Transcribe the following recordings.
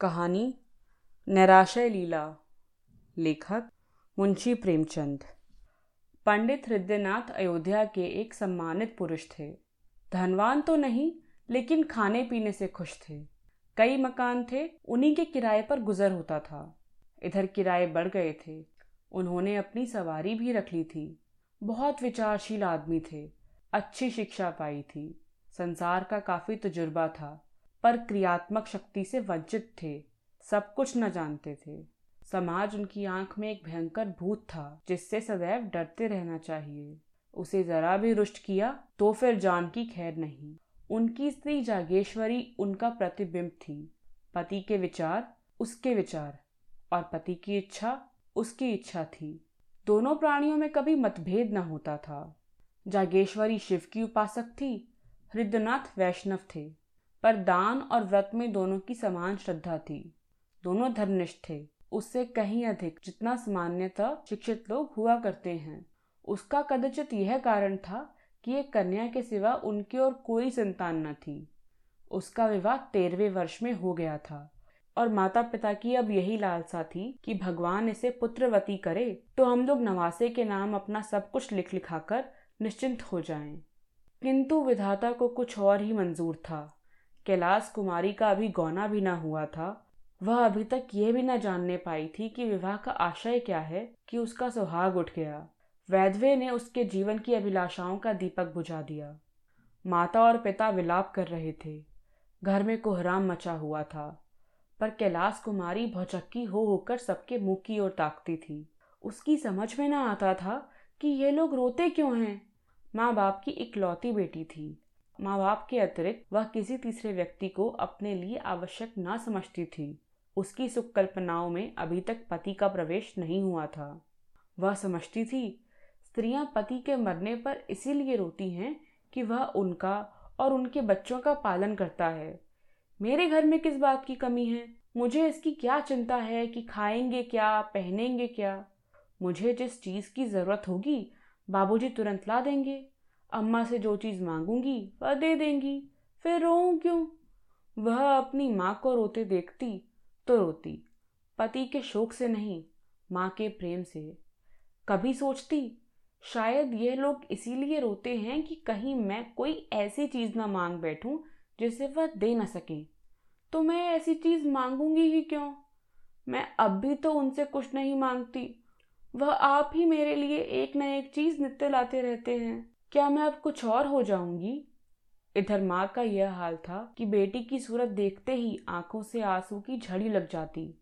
कहानी, नैराशय लीला, लेखक मुंशी प्रेमचंद। पंडित हृदयनाथ अयोध्या के एक सम्मानित पुरुष थे। धनवान तो नहीं, लेकिन खाने पीने से खुश थे। कई मकान थे, उन्हीं के किराए पर गुजर होता था। इधर किराए बढ़ गए थे, उन्होंने अपनी सवारी भी रख ली थी। बहुत विचारशील आदमी थे, अच्छी शिक्षा पाई थी। संसार का काफ़ी तजुर्बा था। पर क्रियात्मक शक्ति से वंचित थे, सब कुछ न जानते थे। समाज उनकी आँख में एक भयंकर भूत था, जिससे सदैव डरते रहना चाहिए। उसे जरा भी रुष्ट किया तो फिर जान की खैर नहीं। उनकी स्त्री जागेश्वरी उनका प्रतिबिंब थी। पति के विचार, उसके विचार, और पति की इच्छा, उसकी इच्छा थी। दोनों प्राणियों में कभी मतभेद न होता था। जागेश्वरी शिव की उपासक थी हृदयनाथ वैष्णव थे। पर दान और व्रत में दोनों की समान श्रद्धा थी। दोनों धर्मनिष्ठ थे। उससे कहीं अधिक जितना सामान्यतः शिक्षित लोग हुआ करते हैं। उसका कदाचित यह कारण था कि एक कन्या के सिवा उनकी और कोई संतान न थी। उसका विवाह तेरहवें वर्ष में हो गया था और माता पिता की अब यही लालसा थी कि भगवान इसे पुत्रवती करे तो हम लोग नवासे के नाम अपना सब कुछ लिख लिखा कर निश्चिंत हो जाएँ। किंतु विधाता को कुछ और ही मंजूर था। कैलाश कुमारी का अभी गौना भी न हुआ था, वह अभी तक ये भी न जानने पाई थी कि विवाह का आशय क्या है कि उसका सुहाग उठ गया। वैधवे ने उसके जीवन की अभिलाषाओं का दीपक बुझा दिया। माता और पिता विलाप कर रहे थे। घर में कोहराम मचा हुआ था। पर कैलाश कुमारी भौचक्की हो होकर सबके मुँह की ओर ताकती थी। उसकी समझ में ना आता था कि ये लोग रोते क्यों हैं? माँ बाप की इकलौती बेटी थी। माँ बाप के अतिरिक्त वह किसी तीसरे व्यक्ति को अपने लिए आवश्यक न समझती थी। उसकी सुख कल्पनाओं में अभी तक पति का प्रवेश नहीं हुआ था। वह समझती थी, स्त्रियाँ पति के मरने पर इसीलिए रोती हैं कि वह उनका और उनके बच्चों का पालन करता है। मेरे घर में किस बात की कमी है? मुझे इसकी क्या चिंता है कि खाएँगे क्या, पहनेंगे क्या? मुझे जिस चीज़ की ज़रूरत होगी, बाबूजी तुरंत ला देंगे। अम्मा से जो चीज़ मांगूँगी, वह दे देंगी। फिर रो क्यों? वह अपनी माँ को रोते देखती तो रोती, पति के शोक से नहीं, माँ के प्रेम से। कभी सोचती, शायद यह लोग इसीलिए रोते हैं कि कहीं मैं कोई ऐसी चीज़ ना मांग बैठूं जिसे वह दे ना सके। तो मैं ऐसी चीज़ मांगूँगी ही क्यों? मैं अब भी तो उनसे कुछ नहीं मांगती। वह आप ही मेरे लिए एक न एक चीज़ नित्य लाते रहते हैं। क्या मैं अब कुछ और हो जाऊँगी? इधर माँ का यह हाल था कि बेटी की सूरत देखते ही आँखों से आँसू की झड़ी लग जाती।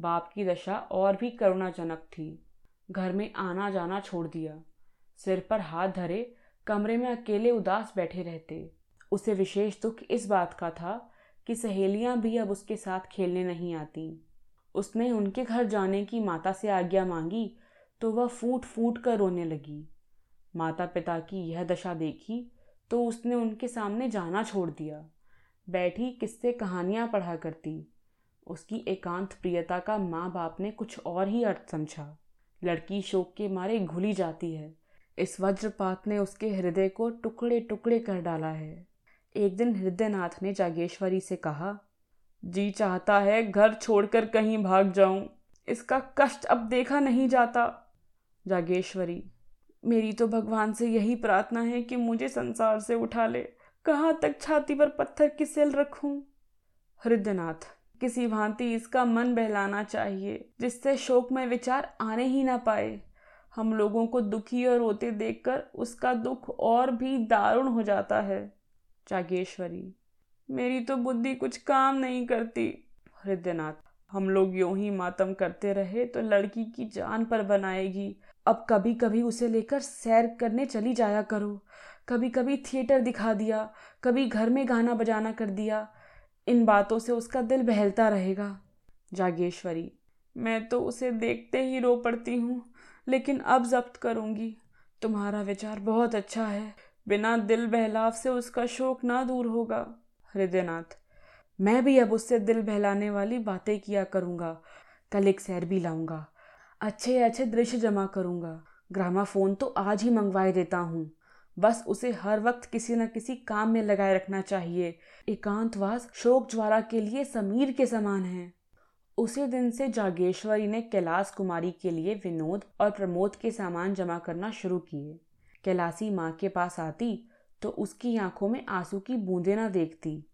बाप की दशा और भी करुणाजनक थी। घर में आना जाना छोड़ दिया। सिर पर हाथ धरे कमरे में अकेले उदास बैठे रहते। उसे विशेष दुख इस बात का था कि सहेलियाँ भी अब उसके साथ खेलने नहीं आती। उसने उनके घर जाने की माता से आज्ञा मांगी तो वह फूट फूट कर रोने लगी। माता पिता की यह दशा देखी तो उसने उनके सामने जाना छोड़ दिया। बैठी किससे कहानियाँ पढ़ा करती। उसकी एकांत प्रियता का माँ बाप ने कुछ और ही अर्थ समझा। लड़की शोक के मारे घुली जाती है। इस वज्रपात ने उसके हृदय को टुकड़े टुकड़े कर डाला है। एक दिन हृदयनाथ ने जागेश्वरी से कहा, जी चाहता है घर छोड़कर कहीं भाग जाऊँ। इसका कष्ट अब देखा नहीं जाता। जागेश्वरी मेरी तो भगवान से यही प्रार्थना है कि मुझे संसार से उठा ले। कहाँ तक छाती पर पत्थर की सिल रखूँ? हृदयनाथ किसी भांति इसका मन बहलाना चाहिए, जिससे शोक में विचार आने ही ना पाए। हम लोगों को दुखी और रोते देखकर उसका दुख और भी दारुण हो जाता है। जागेश्वरी, मेरी तो बुद्धि कुछ काम नहीं करती। हृदयनाथ हम लोग यूँ ही मातम करते रहे तो लड़की की जान पर बनाएगी। अब कभी कभी उसे लेकर सैर करने चली जाया करो। कभी कभी थिएटर दिखा दिया, कभी घर में गाना बजाना कर दिया। इन बातों से उसका दिल बहलता रहेगा। जागेश्वरी, मैं तो उसे देखते ही रो पड़ती हूँ, लेकिन अब जब्त करूँगी। तुम्हारा विचार बहुत अच्छा है। बिना दिल बहलाव से उसका शोक ना दूर होगा। हृदयनाथ, मैं भी अब उससे दिल बहलाने वाली बातें किया करूँगा। कल एक सैर भी लाऊँगा। अच्छे अच्छे दृश्य जमा करूँगा। ग्रामाफोन तो आज ही मंगवाए देता हूँ। बस उसे हर वक्त किसी न किसी काम में लगाए रखना चाहिए। एकांतवास शोक ज्वाला के लिए समीर के समान है। उसी दिन से जागेश्वरी ने कैलाश कुमारी के लिए विनोद और प्रमोद के सामान जमा करना शुरू किए। कैलासी माँ के पास आती तो उसकी आँखों में आँसू की बूंदें ना देखती।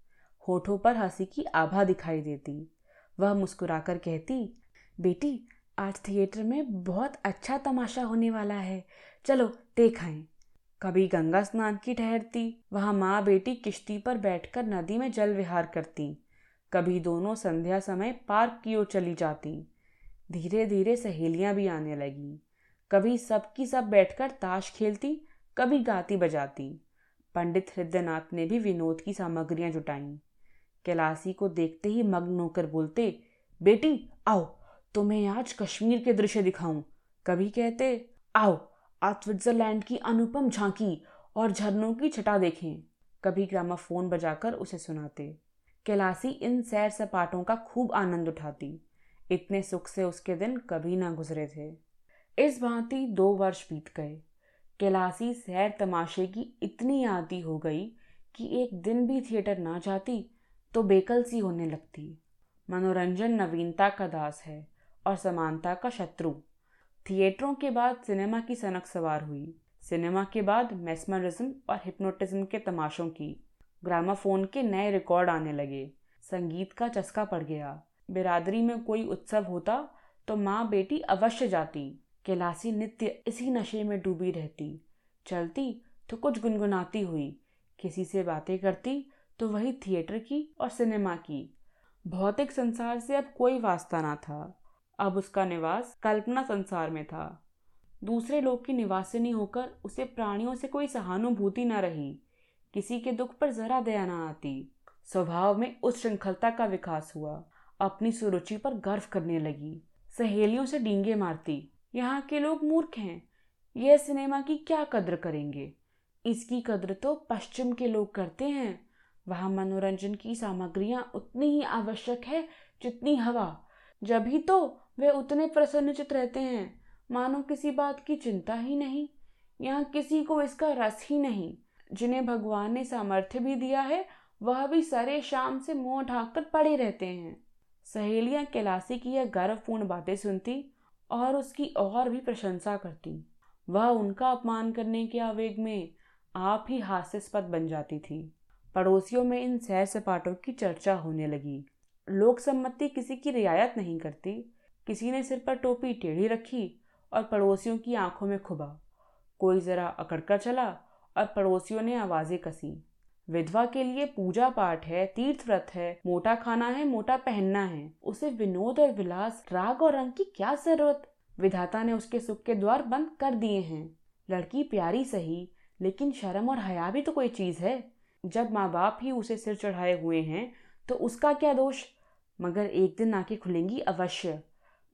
होठों पर हँसी की आभा दिखाई देती। वह मुस्कुराकर कहती, बेटी आज थिएटर में बहुत अच्छा तमाशा होने वाला है। चलो देख आए कभी गंगा स्नान की ठहरती वहाँ माँ बेटी किश्ती पर बैठकर नदी में जल विहार करती। कभी दोनों संध्या समय पार्क की ओर चली जाती। धीरे धीरे सहेलियाँ भी आने लगी। कभी सबकी सब बैठकर ताश खेलती, कभी गाती बजाती। पंडित हृदयनाथ ने भी विनोद की सामग्रियाँ जुटाई। कैलासी को देखते ही मग्न होकर बोलते, बेटी, आओ तुम्हें आज कश्मीर के दृश्य दिखाऊँ। कभी कहते, आओ, आज स्विट्जरलैंड की अनुपम झांकी और झरनों की छटा देखें। कभी ग्रामा ग्रामाफोन बजाकर उसे सुनाते। कैलासी इन सैर सपाटों का खूब आनंद उठाती। इतने सुख से उसके दिन कभी ना गुजरे थे। इस भांति दो वर्ष बीत गए। कैलासी सैर तमाशे की इतनी आदि हो गई कि एक दिन भी थिएटर ना जाती तो बेकल सी होने लगती। मनोरंजन नवीनता का दास है। और समानता का शत्रु। थिएटरों के बाद सिनेमा की सनक सवार हुई। सिनेमा के बाद मेस्मरिज्म और हिप्नोटिज्म के तमाशों की। ग्रामाफोन के नए रिकॉर्ड आने लगे। संगीत का चस्का पड़ गया। बिरादरी में कोई उत्सव होता तो माँ बेटी अवश्य जाती। कैलासी नित्य इसी नशे में डूबी रहती। चलती तो कुछ गुनगुनाती हुई। किसी से बातें करती तो वही थिएटर की और सिनेमा की। भौतिक संसार से अब कोई वास्ता ना था। अब उसका निवास कल्पना संसार में था। दूसरे लोग की निवासिनी होकर उसे प्राणियों से कोई सहानुभूति न रही। किसी के दुख पर जरा दया न आती। स्वभाव में उस श्रृंखलता का विकास हुआ। अपनी सुरुचि पर गर्व करने लगी। सहेलियों से डींगे मारती। यहाँ के लोग मूर्ख हैं। यह सिनेमा की क्या कद्र करेंगे? इसकी कद्र तो पश्चिम के लोग करते हैं। वहाँ मनोरंजन की सामग्रियाँ उतनी ही आवश्यक है जितनी हवा। जब ही तो वे उतने प्रसन्नचित रहते हैं, मानो किसी बात की चिंता ही नहीं, यहाँ किसी को इसका रस ही नहीं। जिन्हें भगवान ने सामर्थ्य भी दिया है, वह भी सरे शाम से मुँह ढाक कर पड़े रहते हैं। सहेलियाँ कैलासी की यह गर्वपूर्ण बातें सुनती और उसकी और भी प्रशंसा करती। वह उनका अपमान करने के आवेग में आप ही हास्यास्पद बन जाती थी। पड़ोसियों में इन सैर सपाटों की चर्चा होने लगी। लोक सम्मति किसी की रियायत नहीं करती। किसी ने सिर पर टोपी टेढ़ी रखी और पड़ोसियों की आँखों में खुबा। कोई जरा अकड़कर चला और पड़ोसियों ने आवाज़ें कसी। विधवा के लिए पूजा पाठ है तीर्थ व्रत है, मोटा खाना है, मोटा पहनना है। उसे विनोद और विलास, राग और रंग की क्या ज़रूरत? विधाता ने उसके सुख के द्वार बंद कर दिए हैं। लड़की प्यारी सही, लेकिन शर्म और हया भी तो कोई चीज़ है। जब माँ बाप ही उसे सिर चढ़ाए हुए हैं तो उसका क्या दोष? मगर एक दिन आँखें खुलेंगी अवश्य।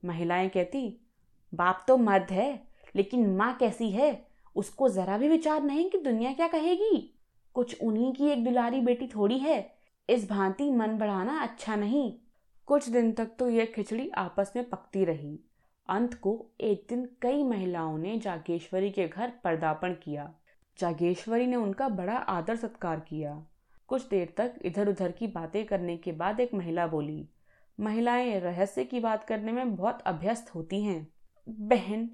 महिलाएँ कहती, बाप तो मर्द है, लेकिन माँ कैसी है? उसको जरा भी विचार नहीं कि दुनिया क्या कहेगी। कुछ उन्हीं की एक दुलारी बेटी थोड़ी है। इस भांति मन बढ़ाना अच्छा नहीं। कुछ दिन तक तो यह खिचड़ी आपस में पकती रही। अंत को एक दिन कई महिलाओं ने जागेश्वरी के घर पर्दापण किया। जागेश्वरी ने उनका बड़ा आदर सत्कार किया। कुछ देर तक इधर उधर की बातें करने के बाद एक महिला बोली, महिलाएँ रहस्य की बात करने में बहुत अभ्यस्त होती हैं। बहन,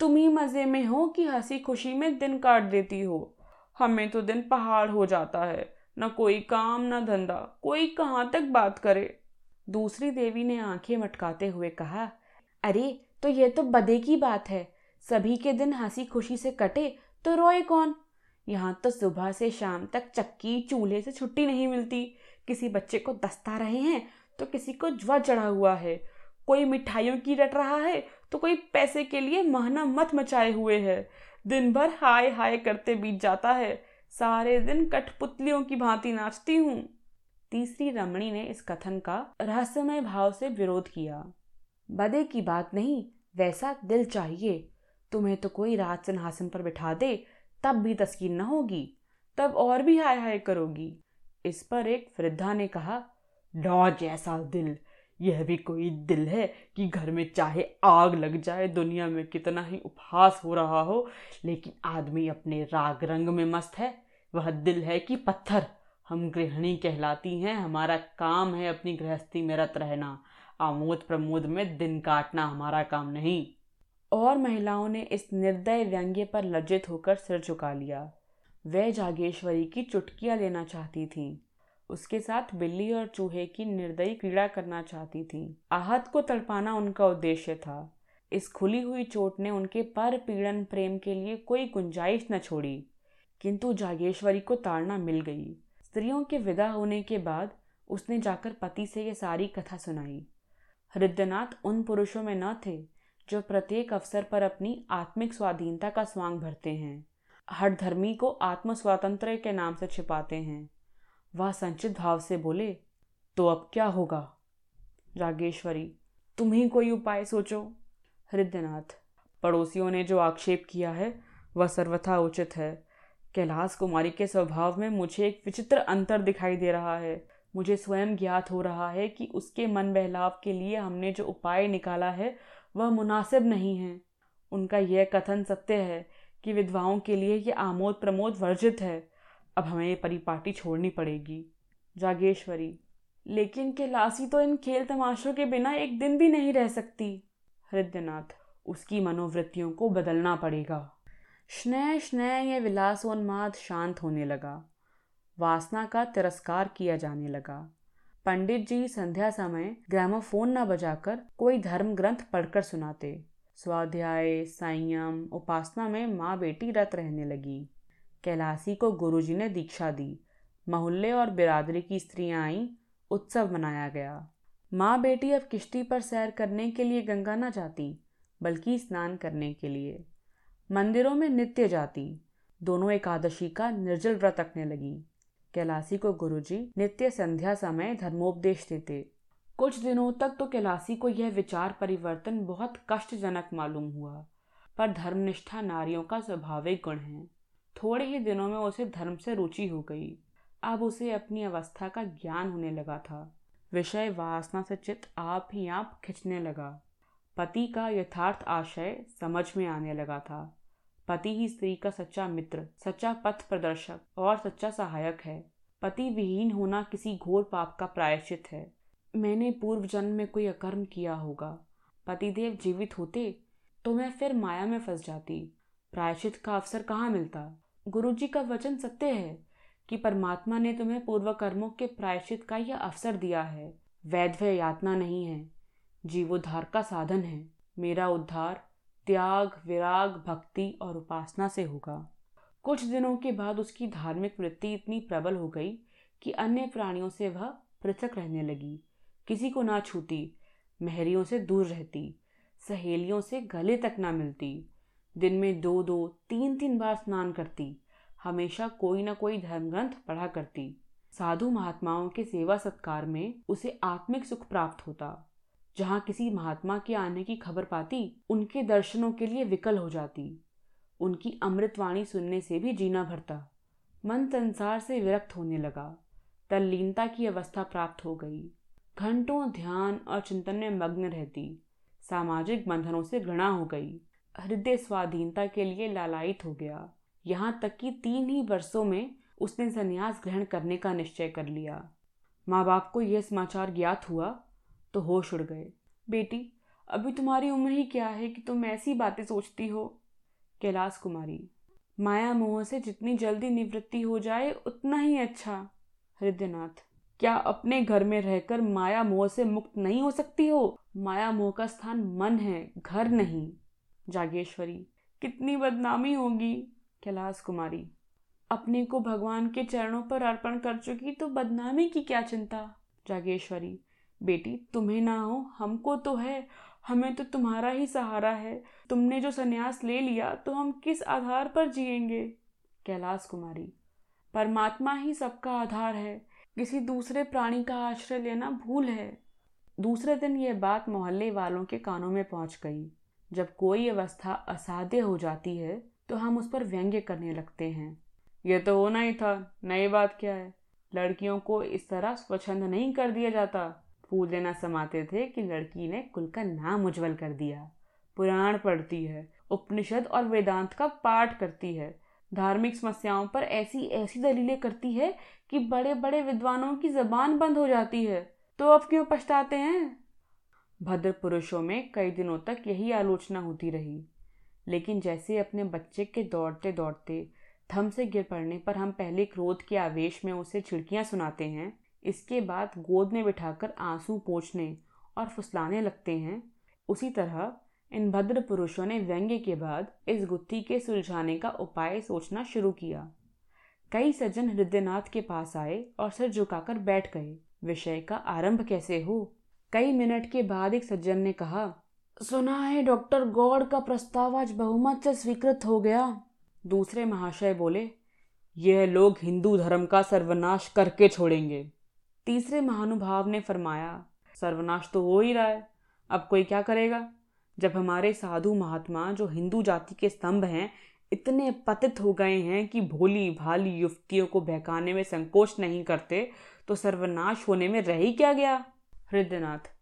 तुम ही मज़े में हो कि हँसी खुशी में दिन काट देती हो। हमें तो दिन पहाड़ हो जाता है, न कोई काम, न धंधा, कोई कहाँ तक बात करे? दूसरी देवी ने आँखें मटकाते हुए कहा, अरे तो ये तो बदे की बात है। सभी के दिन हँसी खुशी से कटे तो रोए कौन? यहाँ तो सुबह से शाम तक चक्की चूल्हे से छुट्टी नहीं मिलती। किसी बच्चे को दस्ता रहे हैं तो किसी को ज्वा चढ़ा हुआ है। कोई मिठाइयों की रट रहा है तो कोई पैसे के लिए महना मत मचाए हुए है। दिन भर हाय हाय करते बीत जाता है। सारे दिन कठपुतलियों की भांति नाचती हूँ। तीसरी रमणी ने इस कथन का रहस्यमय भाव से विरोध किया। बदे की बात नहीं, वैसा दिल चाहिए। तुम्हें तो कोई राज सिंहासन पर बिठा दे तब भी तस्कीन न होगी, तब और भी हाय हाय करोगी। इस पर एक वृद्धा ने कहा, डॉ जैसा दिल, यह भी कोई दिल है कि घर में चाहे आग लग जाए, दुनिया में कितना ही उपहास हो रहा हो, लेकिन आदमी अपने राग रंग में मस्त है। वह दिल है कि पत्थर। हम गृहिणी कहलाती हैं, हमारा काम है अपनी गृहस्थी में रत रहना। आमोद प्रमोद में दिन काटना हमारा काम नहीं। और महिलाओं ने इस निर्दय व्यंग्य पर लज्जित होकर सिर झुका लिया। वह जागेश्वरी की चुटकियाँ लेना चाहती थी। उसके साथ बिल्ली और चूहे की निर्दयी क्रीड़ा करना चाहती थी। आहत को तड़पाना उनका उद्देश्य था। इस खुली हुई चोट ने उनके पर पीड़न प्रेम के लिए कोई गुंजाइश न छोड़ी। किंतु जागेश्वरी को ताड़ना मिल गई। स्त्रियों के विदा होने के बाद उसने जाकर पति से ये सारी कथा सुनाई। हृदयनाथ उन पुरुषों में न थे जो प्रत्येक अवसर पर अपनी आत्मिक स्वाधीनता का स्वांग भरते हैं। हर धर्मी को आत्म स्वातंत्र के नाम से छिपाते हैं। वह संचित भाव से बोले तो अब क्या होगा? रागेश्वरी तुम ही कोई उपाय सोचो? हृदयनाथ पड़ोसियों ने जो आक्षेप किया है, वह सर्वथा उचित है। कैलाश कुमारी के स्वभाव में मुझे एक विचित्र अंतर दिखाई दे रहा है। मुझे स्वयं ज्ञात हो रहा है कि उसके मन बहलाव के लिए हमने जो उपाय निकाला है वह मुनासिब नहीं है। उनका यह कथन सत्य है कि विधवाओं के लिए यह आमोद प्रमोद वर्जित है। अब हमें ये परिपाटी छोड़नी पड़ेगी। जागेश्वरी, लेकिन कैलासी तो इन खेल तमाशों के बिना एक दिन भी नहीं रह सकती। हृदयनाथ उसकी मनोवृत्तियों को बदलना पड़ेगा। स्नेह स्नेह यह विलासोन्माद शांत होने लगा। वासना का तिरस्कार किया जाने लगा। पंडित जी संध्या समय ग्रामोफोन न बजाकर कोई धर्म ग्रंथ पढ़कर सुनाते। स्वाध्याय, संयम, उपासना में माँ बेटी रत रहने लगी। कैलासी को गुरुजी ने दीक्षा दी। मोहल्ले और बिरादरी की स्त्रियाँ आई, उत्सव मनाया गया। माँ बेटी अब किश्ती पर सैर करने के लिए गंगा न जाती, बल्कि स्नान करने के लिए। मंदिरों में नित्य जाती। दोनों एकादशी का निर्जल व्रत रखने लगी। कैलासी को गुरुजी नित्य संध्या समय धर्मोपदेश देते। कुछ दिनों तक तो कैलासी को यह विचार परिवर्तन बहुत कष्टजनक मालूम हुआ, पर धर्मनिष्ठा नारियों का स्वाभाविक गुण है। थोड़े ही दिनों में उसे धर्म से रुचि हो गई। अब उसे अपनी अवस्था का ज्ञान होने लगा था। विषय वासना से चित्त आप ही आप खिंचने लगा। पति का यथार्थ आशय समझ में आने लगा था। पति ही स्त्री का सच्चा मित्र, सच्चा पथ प्रदर्शक और सच्चा सहायक है। पति विहीन होना किसी घोर पाप का प्रायश्चित है। मैंने पूर्व जन्म में कोई अकर्म किया होगा। पतिदेव जीवित होते तो मैं फिर माया में फंस जाती। प्रायश्चित का अवसर कहाँ मिलता? गुरु जी का वचन सत्य है कि परमात्मा ने तुम्हें पूर्व कर्मों के प्रायश्चित का यह अवसर दिया है। वैध यातना नहीं है। जीवोद्धार का साधन है। मेरा उद्धार त्याग, विराग, भक्ति और उपासना से होगा। कुछ दिनों के बाद उसकी धार्मिक वृत्ति इतनी प्रबल हो गई कि अन्य प्राणियों से वह पृथक रहने लगी। किसी को ना छूती, महरियों से दूर रहती, सहेलियों से गले तक ना मिलती। दिन में दो दो, तीन तीन बार स्नान करती, हमेशा कोई ना कोई धर्म ग्रंथ पढ़ा करती। साधु महात्माओं के सेवा सत्कार में उसे आत्मिक सुख प्राप्त होता। जहाँ किसी महात्मा के आने की खबर पाती, उनके दर्शनों के लिए विकल हो जाती। उनकी अमृतवाणी सुनने से भी जीना भरता। मन संसार से विरक्त होने लगा। तल्लीनता की अवस्था प्राप्त हो गई। घंटों ध्यान और चिंतन में मग्न रहती। सामाजिक बंधनों से घृणा हो गई। हृदय स्वाधीनता के लिए लालायित हो गया। यहाँ तक कि तीन ही वर्षों में उसने संन्यास ग्रहण करने का निश्चय कर लिया। माँ बाप को यह समाचार ज्ञात हुआ तो होश उड़ गए। बेटी, अभी तुम्हारी उम्र ही क्या है कि तुम ऐसी बातें सोचती हो? कैलाश कुमारी। माया मोह से जितनी जल्दी निवृत्ति हो जाए, उतना ही अच्छा हृदयनाथ क्या अपने घर में रहकर माया मोह से मुक्त नहीं हो सकती हो? माया मोह का स्थान मन है, घर नहीं। जागेश्वरी। कितनी बदनामी होगी, कैलाश कुमारी। अपने को भगवान के चरणों पर अर्पण कर चुकी तो बदनामी की क्या चिंता? जागेश्वरी। बेटी, तुम्हें ना हो, हमको तो है। हमें तो तुम्हारा ही सहारा है। तुमने जो संन्यास ले लिया तो हम किस आधार पर जिएँगे? कैलाश कुमारी, परमात्मा ही सबका आधार है। किसी दूसरे प्राणी का आश्रय लेना भूल है। दूसरे दिन यह बात मोहल्ले वालों के कानों में पहुँच गई। जब कोई अवस्था असाध्य हो जाती है तो हम उस पर व्यंग्य करने लगते हैं। यह तो होना ही था, नई बात क्या है? लड़कियों को इस तरह स्वच्छंद नहीं कर दिया जाता। फूल देना समाते थे कि लड़की ने कुल का नाम उज्जवल कर दिया। पुराण पढ़ती है, उपनिषद और वेदांत का पाठ करती है। धार्मिक समस्याओं पर ऐसी ऐसी दलीलें करती है कि बड़े बड़े विद्वानों की जबान बंद हो जाती है। तो अब क्यों पछताते हैं? भद्र पुरुषों में कई दिनों तक यही आलोचना होती रही। लेकिन जैसे अपने बच्चे के दौड़ते दौड़ते थम से गिर पड़ने पर हम पहले क्रोध के आवेश में उसे छिड़कियाँ सुनाते हैं इसके बाद गोद में बिठाकर आँसू पोछने और फुसलाने लगते हैं। उसी तरह इन भद्र पुरुषों ने व्यंग्य के बाद इस गुत्थी के सुलझाने का उपाय सोचना शुरू किया। कई सज्जन हृदयनाथ के पास आए और सिर झुकाकर बैठ गए। विषय का आरंभ कैसे हो? कई मिनट के बाद एक सज्जन ने कहा, सुना है डॉक्टर गौड़ का प्रस्ताव आज बहुमत से स्वीकृत हो गया। दूसरे महाशय बोले, यह लोग हिंदू धर्म का सर्वनाश करके छोड़ेंगे। तीसरे महानुभाव ने फरमाया, सर्वनाश तो हो ही रहा है। अब कोई क्या करेगा? जब हमारे साधु महात्मा जो हिंदू जाति के स्तंभ हैं, इतने पतित हो गए हैं कि भोली भाली युवतियों को बहकाने में संकोच नहीं करते तो सर्वनाश होने में रह ही क्या गया? हृदयनाथ,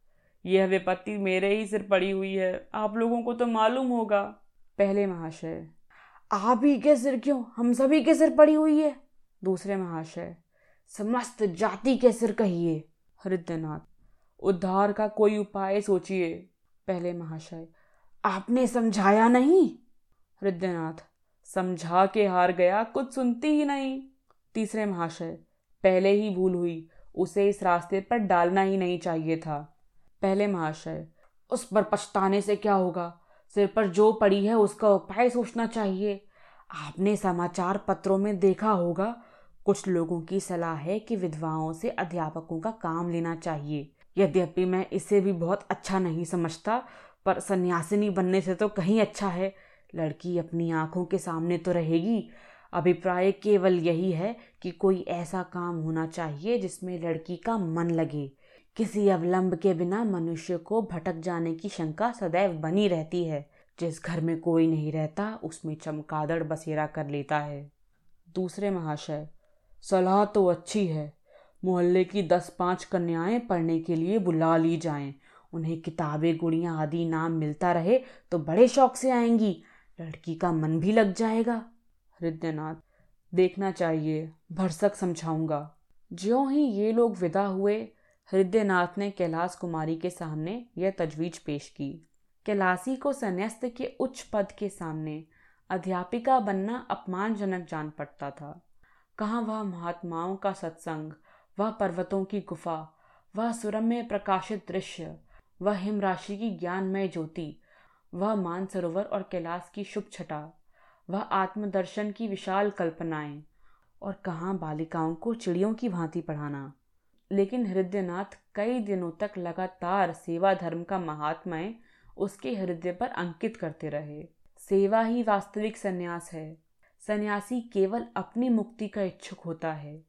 यह विपत्ति मेरे ही सिर पड़ी हुई है। आप लोगों को तो मालूम होगा। पहले महाशय। आप ही के सिर क्यों? हम सभी के सिर पड़ी हुई है। दूसरे महाशय समस्त जाति के सिर कहिए। हृदयनाथ उद्धार का कोई उपाय सोचिए, पहले महाशय। आपने समझाया नहीं? हृदयनाथ समझा के हार गया, कुछ सुनती ही नहीं। तीसरे महाशय, पहले ही भूल हुई, उसे इस रास्ते पर डालना ही नहीं चाहिए था। पहले महाशय, उस पर पछताने से क्या होगा? सिर पर जो पड़ी है, उसका उपाय सोचना चाहिए। आपने समाचार पत्रों में देखा होगा कुछ लोगों की सलाह है कि विधवाओं से अध्यापकों का काम लेना चाहिए। यद्यपि मैं इसे भी बहुत अच्छा नहीं समझता, पर सन्यासिनी बनने से तो कहीं अच्छा है। लड़की अपनी आँखों के सामने तो रहेगी। अभिप्राय केवल यही है कि कोई ऐसा काम होना चाहिए जिसमें लड़की का मन लगे। किसी अवलंब के बिना मनुष्य को भटक जाने की शंका सदैव बनी रहती है। जिस घर में कोई नहीं रहता, उसमें चमकादड़ बसेरा कर लेता है। दूसरे महाशय सलाह तो अच्छी है। मोहल्ले की दस पाँच कन्याएँ पढ़ने के लिए बुला ली जाएँ। उन्हें किताबें, गुड़ियाँ आदि नाम मिलता रहे तो बड़े शौक से आएँगी। लड़की का मन भी लग जाएगा। हृदयनाथ देखना चाहिए, भरसक समझाऊँगा। ज्यों ही ये लोग विदा हुए हृदयनाथ ने कैलाश कुमारी के सामने यह तजवीज पेश की। कैलासी को संन्यास्त के उच्च पद के सामने अध्यापिका बनना अपमानजनक जान पड़ता था। कहाँ वह महात्माओं का सत्संग, वह पर्वतों की गुफा, वह सुरम्य प्रकाशित दृश्य, वह हिमराशि की ज्ञानमय ज्योति, वह मानसरोवर और कैलाश की शुभ छटा, वह आत्मदर्शन की विशाल कल्पनाएँ, और कहाँ बालिकाओं को चिड़ियों की भांति पढ़ाना। लेकिन हृदयनाथ कई दिनों तक लगातार सेवा धर्म का महात्मय उसके हृदय पर अंकित करते रहे। सेवा ही वास्तविक संन्यास है। सन्यासी केवल अपनी मुक्ति का इच्छुक होता है।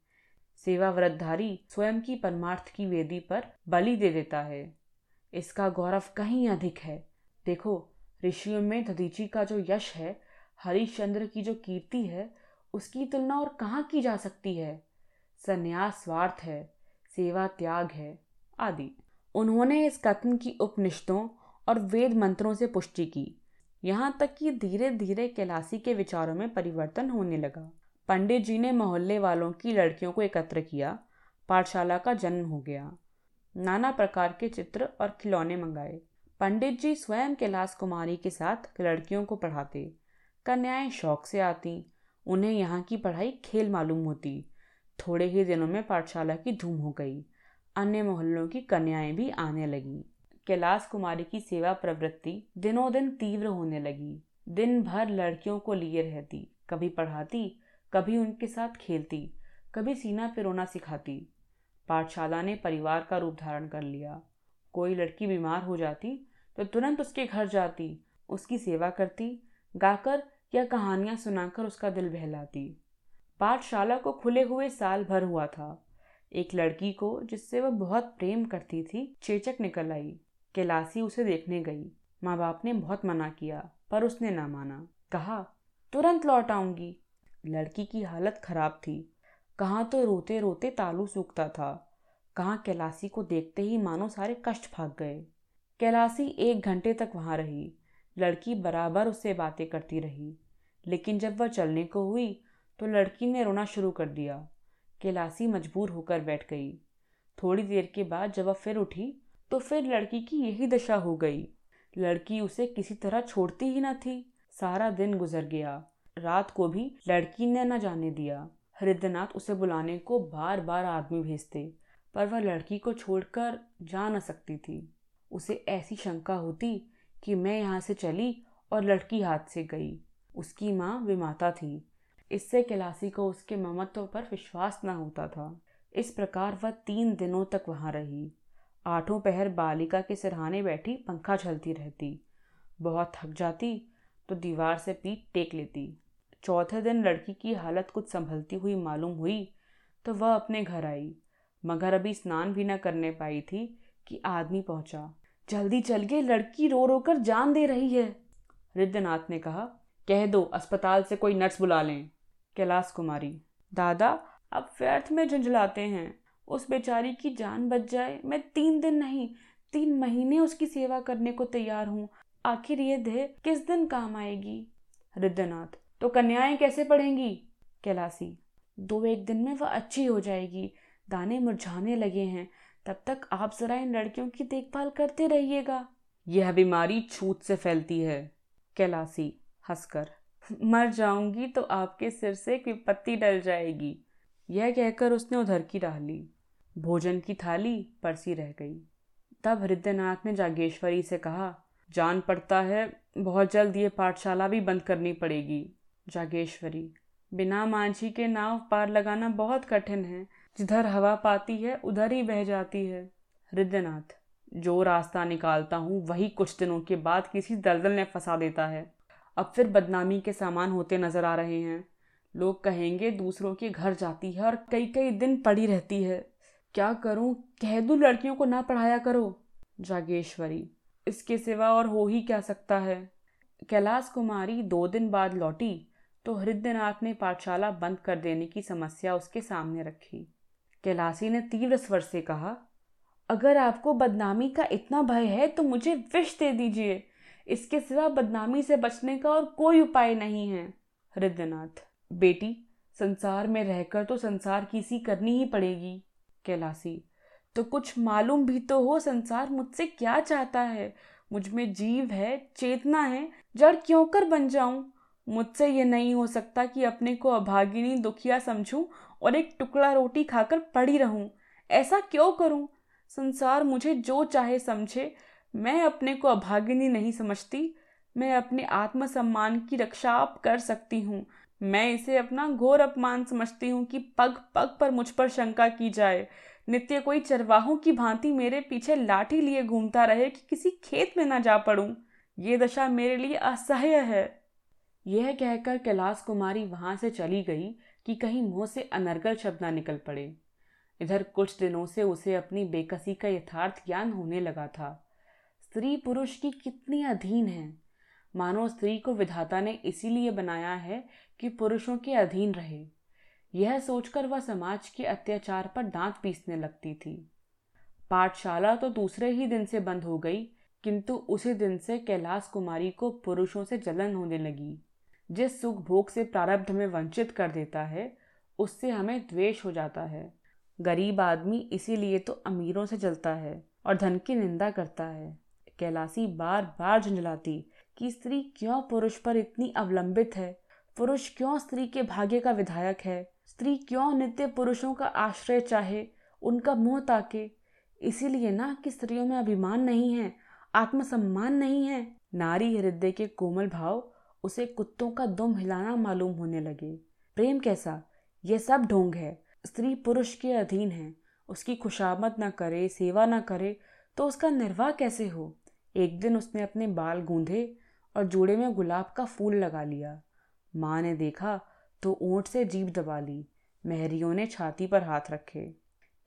सेवा व्रतधारी स्वयं की परमार्थ की वेदी पर बलि दे देता है। इसका गौरव कहीं अधिक है। देखो, ऋषियों में दधीची का जो यश है, हरिश्चंद्र की जो कीर्ति है, उसकी तुलना और कहाँ की जा सकती है? संन्यास स्वार्थ है सेवा त्याग है, आदि। उन्होंने इस कथन की उपनिषदों और वेद मंत्रों से पुष्टि की। यहाँ तक कि धीरे धीरे कैलासी के विचारों में परिवर्तन होने लगा। पंडित जी ने मोहल्ले वालों की लड़कियों को एकत्र किया। पाठशाला का जन्म हो गया। नाना प्रकार के चित्र और खिलौने मंगाए। पंडित जी स्वयं कैलाश कुमारी के साथ लड़कियों को पढ़ाते। कन्याएँ शौक से आती। उन्हें यहाँ की पढ़ाई खेल मालूम होती। थोड़े ही दिनों में पाठशाला की धूम हो गई। अन्य मोहल्लों की कन्याएँ भी आने लगी। कैलाश कुमारी की सेवा प्रवृत्ति दिनों दिन तीव्र होने लगी। दिन भर लड़कियों को लिए रहती। कभी पढ़ाती, कभी उनके साथ खेलती, कभी सीना पिरोना सिखाती। पाठशाला ने परिवार का रूप धारण कर लिया। कोई लड़की बीमार हो जाती तो तुरंत उसके घर जाती। उसकी सेवा करती, गाकर या कहानियाँ सुनाकर उसका दिल बहलाती। पाठशाला को खुले हुए साल भर हुआ था। एक लड़की को, जिससे वह बहुत प्रेम करती थी, चेचक निकल आई। कैलासी उसे देखने गई। माँ बाप ने बहुत मना किया, पर उसने ना माना। कहा, तुरंत लौट आऊँगी। लड़की की हालत खराब थी। कहाँ तो रोते रोते तालू सूखता था। कहाँ कैलासी को देखते ही मानो सारे कष्ट भाग गए। कैलासी एक घंटे तक वहाँ रही। लड़की बराबर उससे बातें करती रही। लेकिन जब वह चलने को हुई तो लड़की ने रोना शुरू कर दिया। कैलासी मजबूर होकर बैठ गई। थोड़ी देर के बाद जब वह फिर उठी तो फिर लड़की की यही दशा हो गई। लड़की उसे किसी तरह छोड़ती ही न थी। सारा दिन गुजर गया। रात को भी लड़की ने न जाने दिया। हृदयनाथ उसे बुलाने को बार बार आदमी भेजते, पर वह लड़की को छोड़कर जा न सकती थी। उसे ऐसी शंका होती कि मैं यहाँ से चली और लड़की हाथ से गई। उसकी माँ विमाता थी। इससे कैलासी को उसके ममत्व पर विश्वास न होता था। इस प्रकार वह तीन दिनों तक वहाँ रही। आठों पहर बालिका के सिरहाने बैठी, पंखा झलती रहती। बहुत थक जाती तो दीवार से पीठ टेक लेती। चौथे दिन लड़की की हालत कुछ संभलती हुई मालूम हुई तो वह अपने घर आई। मगर अभी स्नान भी न करने पाई थी कि आदमी पहुँचा। जल्दी चल गए लड़की रो रो कर जान दे रही है। रिद्धनाथ ने कहा, कह दो, अस्पताल से कोई नर्स बुला लें। कैलाश कुमारी, दादा, अब व्यर्थ में झुंझलाते हैं। उस बेचारी की जान बच जाए। मैं तीन दिन नहीं, तीन महीने उसकी सेवा करने को तैयार हूँ। आखिर ये देह किस दिन काम आएगी? रिद्धनाथ तो कन्याएँ कैसे पढ़ेंगी? कैलासी, दो एक दिन में वह अच्छी हो जाएगी। दाने मुरझाने लगे हैं। तब तक आप जरा इन लड़कियों की देखभाल करते रहिएगा। यह बीमारी छूत से फैलती है। कैलासी, हंसकर, मर जाऊँगी तो आपके सिर से एक विपत्ति डल जाएगी। यह कहकर उसने उधर की राह ली। भोजन की थाली परसी रह गई। तब हृदयनाथ ने जागेश्वरी से कहा, जान पड़ता है, बहुत जल्द ये पाठशाला भी बंद करनी पड़ेगी। जागेश्वरी, बिना मांझी के नाव पार लगाना बहुत कठिन है। जिधर हवा पाती है, उधर ही बह जाती है। हृदयनाथ जो रास्ता निकालता हूँ, वही कुछ दिनों के बाद किसी दलदल ने फंसा देता है। अब फिर बदनामी के सामान होते नज़र आ रहे हैं। लोग कहेंगे, दूसरों के घर जाती है और कई कई दिन पड़ी रहती है। क्या करूँ? कह दू लड़कियों को ना पढ़ाया करो। जागेश्वरी, इसके सिवा और हो ही क्या सकता है? कैलाश कुमारी दो दिन बाद लौटी तो हृदयनाथ ने पाठशाला बंद कर देने की समस्या उसके सामने रखी। कैलाशी ने तीव्र स्वर से कहा, अगर आपको बदनामी का इतना भय है तो मुझे विष दे दीजिए। इसके सिवा बदनामी से बचने का और कोई उपाय नहीं है। हृदयनाथ बेटी, संसार में रहकर तो संसार की सी करनी ही पड़ेगी। कैलासी। तो कुछ मालूम भी तो हो संसार मुझसे क्या चाहता है? मुझमें जीव है, चेतना है, जड़ क्यों कर बन जाऊँ? मुझसे ये नहीं हो सकता कि अपने को अभागिनी दुखिया समझूं और एक टुकड़ा रोटी खाकर पड़ी रहूँ। ऐसा क्यों करूँ? संसार मुझे जो चाहे समझे। मैं अपने को अभागिनी नहीं समझती। मैं अपने आत्मसम्मान की रक्षा आप कर सकती हूँ। मैं इसे अपना घोर अपमान समझती हूँ कि पग पग पर मुझ पर शंका की जाए। नित्य कोई चरवाहों की भांति मेरे पीछे लाठी लिए घूमता रहे कि किसी खेत में ना जा पड़ूं। ये दशा मेरे लिए असह्य है। यह कहकर कैलाश कुमारी वहाँ से चली गई कि कहीं मुँह से अनर्गल शब्द ना निकल पड़े। इधर कुछ दिनों से उसे अपनी बेकसी का यथार्थ ज्ञान होने लगा था। स्त्री पुरुष की कितनी अधीन है। मानो स्त्री को विधाता ने इसीलिए बनाया है कि पुरुषों के अधीन रहे। यह सोचकर वह समाज के अत्याचार पर दांत पीसने लगती थी। पाठशाला तो दूसरे ही दिन से बंद हो गई, किंतु उसी दिन से कैलाश कुमारी को पुरुषों से जलन होने लगी। जिस सुख भोग से प्रारब्ध में वंचित कर देता है, उससे हमें द्वेष हो जाता है। गरीब आदमी इसीलिए तो अमीरों से जलता है और धन की निंदा करता है। कैलाशी बार बार झुंझलाती कि स्त्री क्यों पुरुष पर इतनी अवलंबित है? पुरुष क्यों स्त्री के भाग्य का विधायक है? स्त्री क्यों नित्य पुरुषों का आश्रय चाहे, उनका मुँह ताके? इसीलिए ना कि स्त्रियों में अभिमान नहीं है, आत्मसम्मान नहीं है। नारी हृदय के कोमल भाव, उसे कुत्तों का दुम हिलाना मालूम होने लगे। प्रेम कैसा? ये सब ढोंग है। स्त्री पुरुष के अधीन है। उसकी खुशामद न करे, सेवा न करे तो उसका निर्वाह कैसे हो? एक दिन उसने अपने बाल गूंधे और जोड़े में गुलाब का फूल लगा लिया। माँ ने देखा तो ऊँट से जीप दबा ली। मेहरियों ने छाती पर हाथ रखे।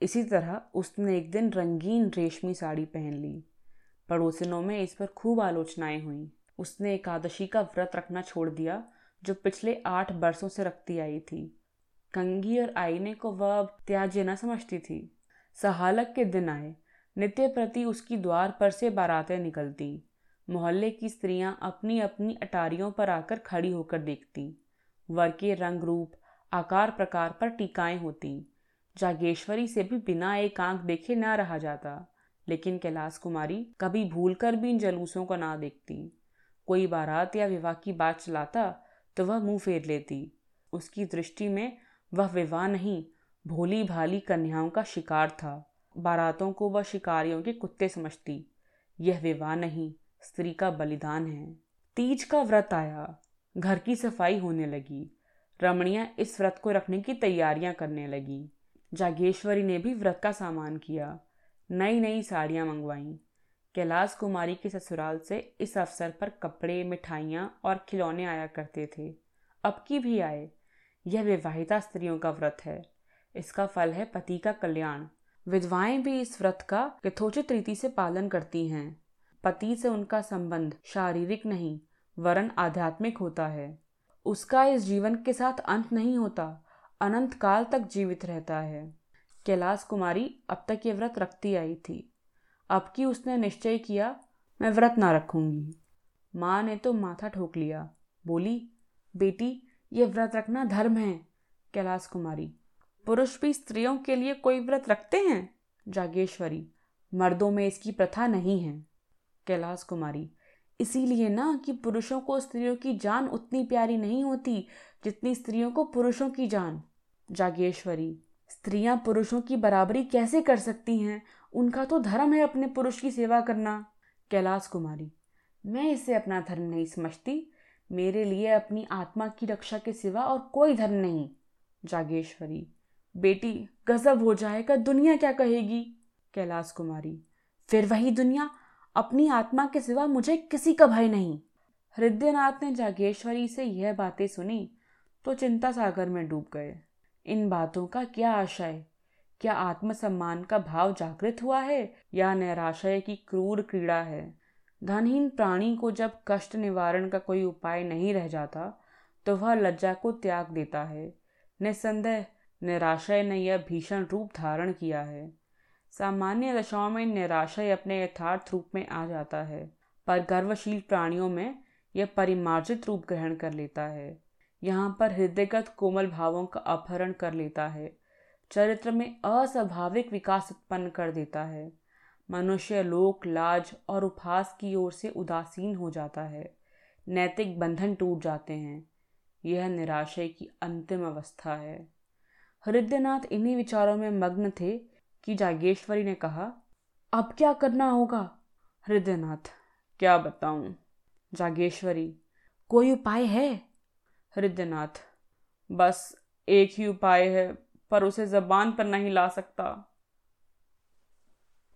इसी तरह उसने एक दिन रंगीन रेशमी साड़ी पहन ली। पड़ोसिनों में इस पर खूब आलोचनाएँ हुई। उसने एकादशी का व्रत रखना छोड़ दिया, जो पिछले आठ बरसों से रखती आई थी। कंगी और आईने को वह अब त्याज्य न समझती थी। सहालक के दिन आए। नित्य प्रति उसकी द्वार पर से बारातें निकलती। मोहल्ले की स्त्रियाँ अपनी अपनी अटारियों पर आकर खड़ी होकर देखती। वर के रंग रूप आकार प्रकार पर टीकाएँ होती। जागेश्वरी से भी बिना एक आँख देखे ना रहा जाता। लेकिन कैलाश कुमारी कभी भूल कर भी इन जलूसों को ना देखती। कोई बारात या विवाह की बात चलाता तो वह मुँह फेर लेती। उसकी दृष्टि में वह विवाह नहीं भोली भाली कन्याओं का शिकार था। बारातों को वह शिकारियों के कुत्ते समझती। यह विवाह नहीं स्त्री का बलिदान है। तीज का व्रत आया। घर की सफ़ाई होने लगी। रमणियाँ इस व्रत को रखने की तैयारियाँ करने लगी। जागेश्वरी ने भी व्रत का सामान किया। नई नई साड़ियाँ मंगवाईं। कैलाश कुमारी के ससुराल से इस अवसर पर कपड़े, मिठाइयाँ और खिलौने आया करते थे। अब की भी आए। यह विवाहिता स्त्रियों का व्रत है। इसका फल है पति का कल्याण। विधवाएँ भी इस व्रत का यथोचित रीति से पालन करती हैं। पति से उनका संबंध शारीरिक नहीं, वरन आध्यात्मिक होता है। उसका इस जीवन के साथ अंत नहीं होता, अनंत काल तक जीवित रहता है। कैलाश कुमारी अब तक ये व्रत रखती आई थी। अब की उसने निश्चय किया, मैं व्रत ना रखूँगी। माँ ने तो माथा ठोक लिया, बोली, बेटी, ये व्रत रखना धर्म है। कैलाश कुमारी, पुरुष भी स्त्रियों के लिए कोई व्रत रखते हैं? जागेश्वरी, मर्दों में इसकी प्रथा नहीं है। कैलाश कुमारी। इसीलिए ना कि पुरुषों को स्त्रियों की जान उतनी प्यारी नहीं होती जितनी स्त्रियों को पुरुषों की जान। जागेश्वरी, स्त्रियाँ पुरुषों की बराबरी कैसे कर सकती हैं? उनका तो धर्म है अपने पुरुष की सेवा करना। कैलाश कुमारी, मैं इसे अपना धर्म नहीं समझती। मेरे लिए अपनी आत्मा की रक्षा के सिवा और कोई धर्म नहीं। जागेश्वरी, बेटी, गजब हो जाएगा, दुनिया क्या कहेगी? कैलाश कुमारी, फिर वही दुनिया? अपनी आत्मा के सिवा मुझे किसी का भय नहीं। हृदयनाथ ने जागेश्वरी से यह बातें सुनी तो चिंता सागर में डूब गए। इन बातों का क्या आशय? क्या आत्मसम्मान का भाव जागृत हुआ है, या निराशय की क्रूर क्रीड़ा है? धनहीन प्राणी को जब कष्ट निवारण का कोई उपाय नहीं रह जाता तो वह लज्जा को त्याग देता है। निसंदेह निराशय ने यह भीषण रूप धारण किया है। सामान्य दशाओं में निराशय अपने यथार्थ रूप में आ जाता है, पर गर्वशील प्राणियों में यह परिमार्जित रूप ग्रहण कर लेता है। यहाँ पर हृदयगत कोमल भावों का अपहरण कर लेता है। चरित्र में अस्वाभाविक विकास उत्पन्न कर देता है। मनुष्य लोक, लाज और उपहास की ओर से उदासीन हो जाता है। नैतिक बंधन टूट जाते हैं। यह निराशय की अंतिम अवस्था है। हृदयनाथ इन्हीं विचारों में मग्न थे कि जागेश्वरी ने कहा, अब क्या करना होगा? हृदयनाथ, क्या बताऊँ? जागेश्वरी, कोई उपाय है? हृदयनाथ, बस एक ही उपाय है, पर उसे जबान पर नहीं ला सकता।